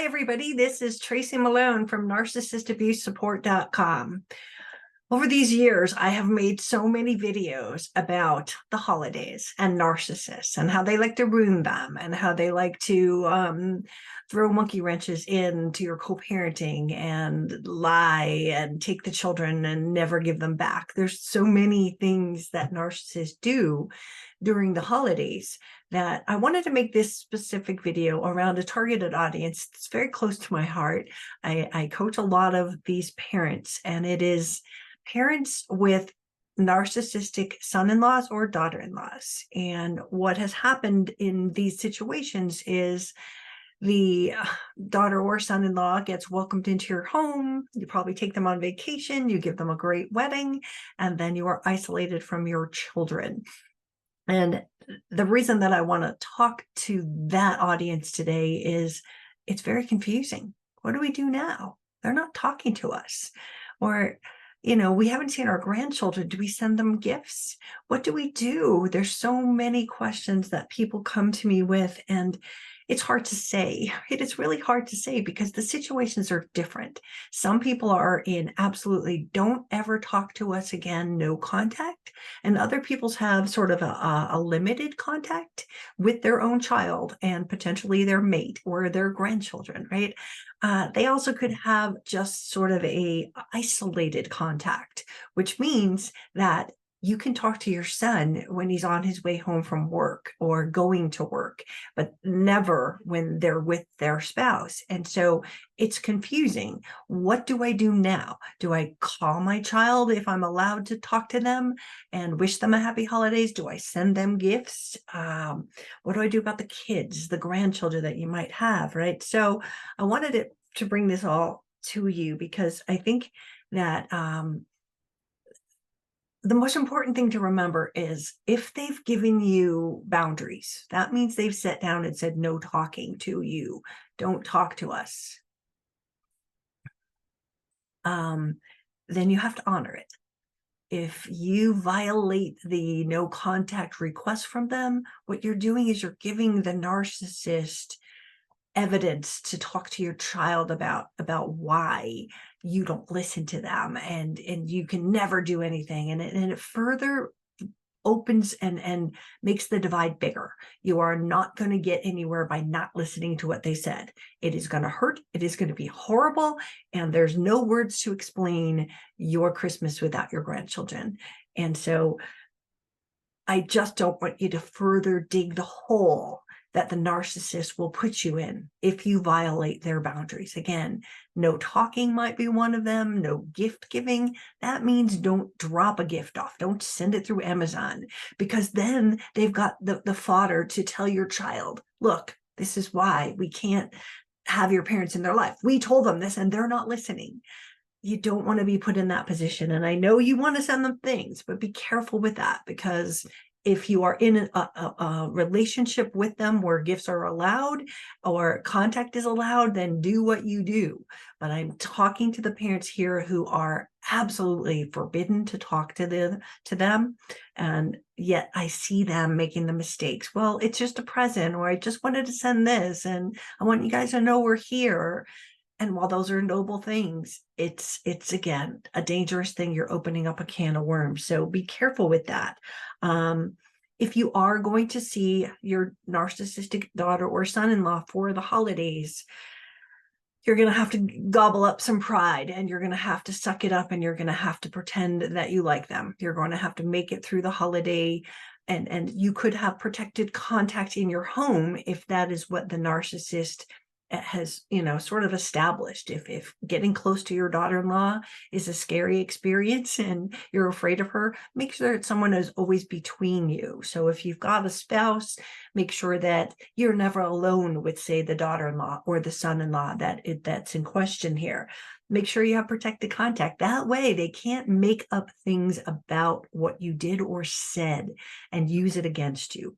Hi, everybody. This is Tracy Malone from narcissistabusesupport.com. Over these years, I have made so many videos about the holidays and narcissists and how they like to ruin them and how they like to um, throw monkey wrenches into your co-parenting and lie and take the children and never give them back. There's so many things that narcissists do during the holidays that I wanted to make this specific video around a targeted audience It's very close to my heart. I, I coach a lot of these parents and it is parents with narcissistic son-in-laws or daughter-in-laws. And what has happened in these situations is the uh, daughter or son-in-law gets welcomed into your home. You probably take them on vacation, you give them a great wedding, and then you are isolated from your children. And the reason that I want to talk to that audience today is it's very confusing. What do we do now? They're not talking to us. Or, you know, we haven't seen our grandchildren. Do we send them gifts? What do we do? There's so many questions that people come to me with. And it's hard to say. It is really hard to say because the situations are different. Some people are in absolutely don't ever talk to us again, no contact. And other people's have sort of a, a limited contact with their own child and potentially their mate or their grandchildren, right? Uh, they also could have just sort of a isolated contact, which means that you can talk to your son when he's on his way home from work or going to work, but never when they're with their spouse. And so it's confusing. What do I do now? Do I call my child if I'm allowed to talk to them and wish them a happy holidays? Do I send them gifts? Um, what do I do about the kids, the grandchildren that you might have, right? So I wanted it to bring this all to you because I think that um, the most important thing to remember is if they've given you boundaries, that means they've sat down and said, no talking to you. Don't talk to us. Um, then you have to honor it. If you violate the no contact request from them, what you're doing is you're giving the narcissist evidence to talk to your child about about why you don't listen to them and and you can never do anything and it, and it further opens and and makes the divide bigger. You are not going to get anywhere by not listening to what they said. It is going to hurt it is going to be horrible and there's no words to explain your christmas without your grandchildren. And so i just don't want you to further dig the hole that the narcissist will put you in if you violate their boundaries. Again, no talking might be one of them, no gift giving. That means don't drop a gift off. Don't send it through Amazon because then they've got the, the fodder to tell your child, look, this is why we can't have your parents in their life. We told them this and they're not listening. You don't want to be put in that position. And I know you want to send them things, but be careful with that because if you are in a, a, a, relationship with them where gifts are allowed or contact is allowed, then do what you do. But I'm talking to the parents here who are absolutely forbidden to talk to them, to them. And yet I see them making the mistakes. Well, it's just a present, or I just wanted to send this and I want you guys to know we're here. And while those are noble things, it's it's again a dangerous thing. You're opening up a can of worms. So be careful with that. Um, if you are going to see your narcissistic daughter or son-in-law for the holidays, you're going to have to gobble up some pride and you're going to have to suck it up and you're going to have to pretend that you like them. You're going to have to make it through the holiday and, and you could have protected contact in your home if that is what the narcissist has you know sort of established if if getting close to your daughter-in-law is a scary experience and you're afraid of her make sure that someone is always between you. So if you've got a spouse make sure that you're never alone with say the daughter-in-law or the son-in-law that it, that's in question here. Make sure you have protected contact. That way they can't make up things about what you did or said and use it against you.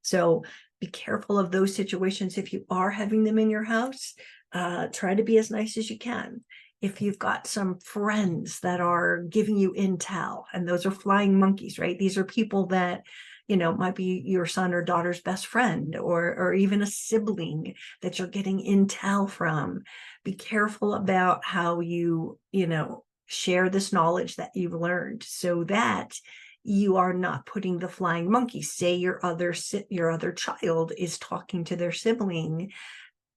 So be careful of those situations. If you are having them in your house, uh, try to be as nice as you can. If you've got some friends that are giving you intel, and those are flying monkeys, right? These are people that you know, might be your son or daughter's best friend or or even a sibling that you're getting intel from. Be careful about how you, you know, share this knowledge that you've learned so that you are not putting the flying monkey. Say your other your other child is talking to their sibling.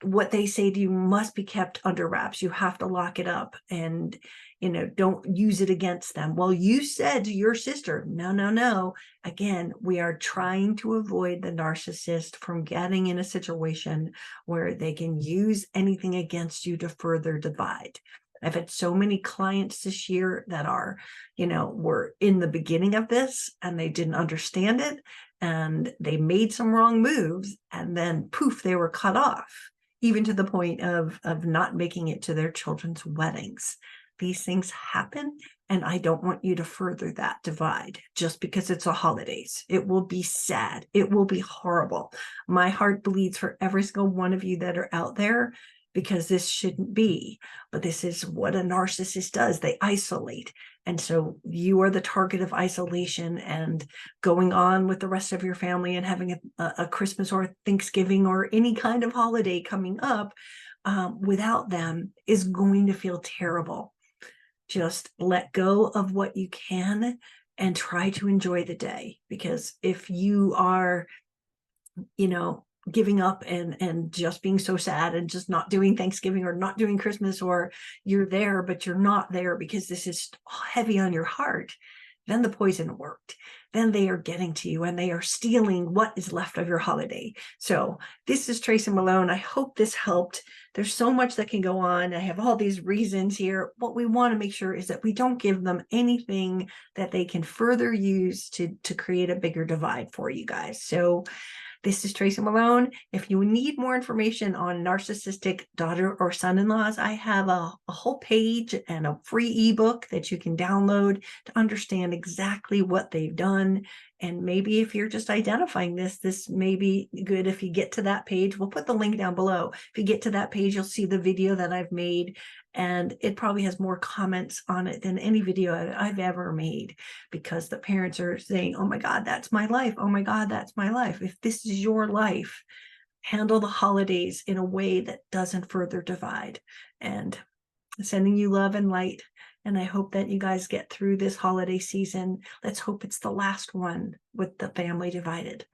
What they say to you must be kept under wraps. You have to lock it up and you know don't use it against them. Well you said to your sister. No no no. Again we are trying to avoid the narcissist from getting in a situation where they can use anything against you to further divide I've had so many clients this year that are, you know, were in the beginning of this and they didn't understand it and they made some wrong moves and then poof, they were cut off, even to the point of, of not making it to their children's weddings. These things happen and I don't want you to further that divide just because it's a holidays. It will be sad. It will be horrible. My heart bleeds for every single one of you that are out there because this shouldn't be. But this is what a narcissist does. They isolate. And so you are the target of isolation and going on with the rest of your family and having a, a Christmas or Thanksgiving or any kind of holiday coming up um, without them is going to feel terrible. Just let go of what you can and try to enjoy the day because if you are you know giving up and and just being so sad and just not doing Thanksgiving or not doing Christmas or you're there but you're not there because this is heavy on your heart then the poison worked. Then they are getting to you and they are stealing what is left of your holiday. So this is Tracy Malone. I hope this helped. There's so much that can go on. I have all these reasons here. What we want to make sure is that we don't give them anything that they can further use to to create a bigger divide for you guys. So this is Tracy Malone. If you need more information on narcissistic daughter or son-in-laws, I have a, a whole page and a free ebook that you can download to understand exactly what they've done. And maybe if you're just identifying this, this may be good if you get to that page. We'll put the link down below. If you get to that page, you'll see the video that I've made and it probably has more comments on it than any video I've ever made because the parents are saying, oh my God, that's my life. Oh my God, that's my life. If this is your life, handle the holidays in a way that doesn't further divide and sending you love and light. And I hope that you guys get through this holiday season. Let's hope it's the last one with the family divided.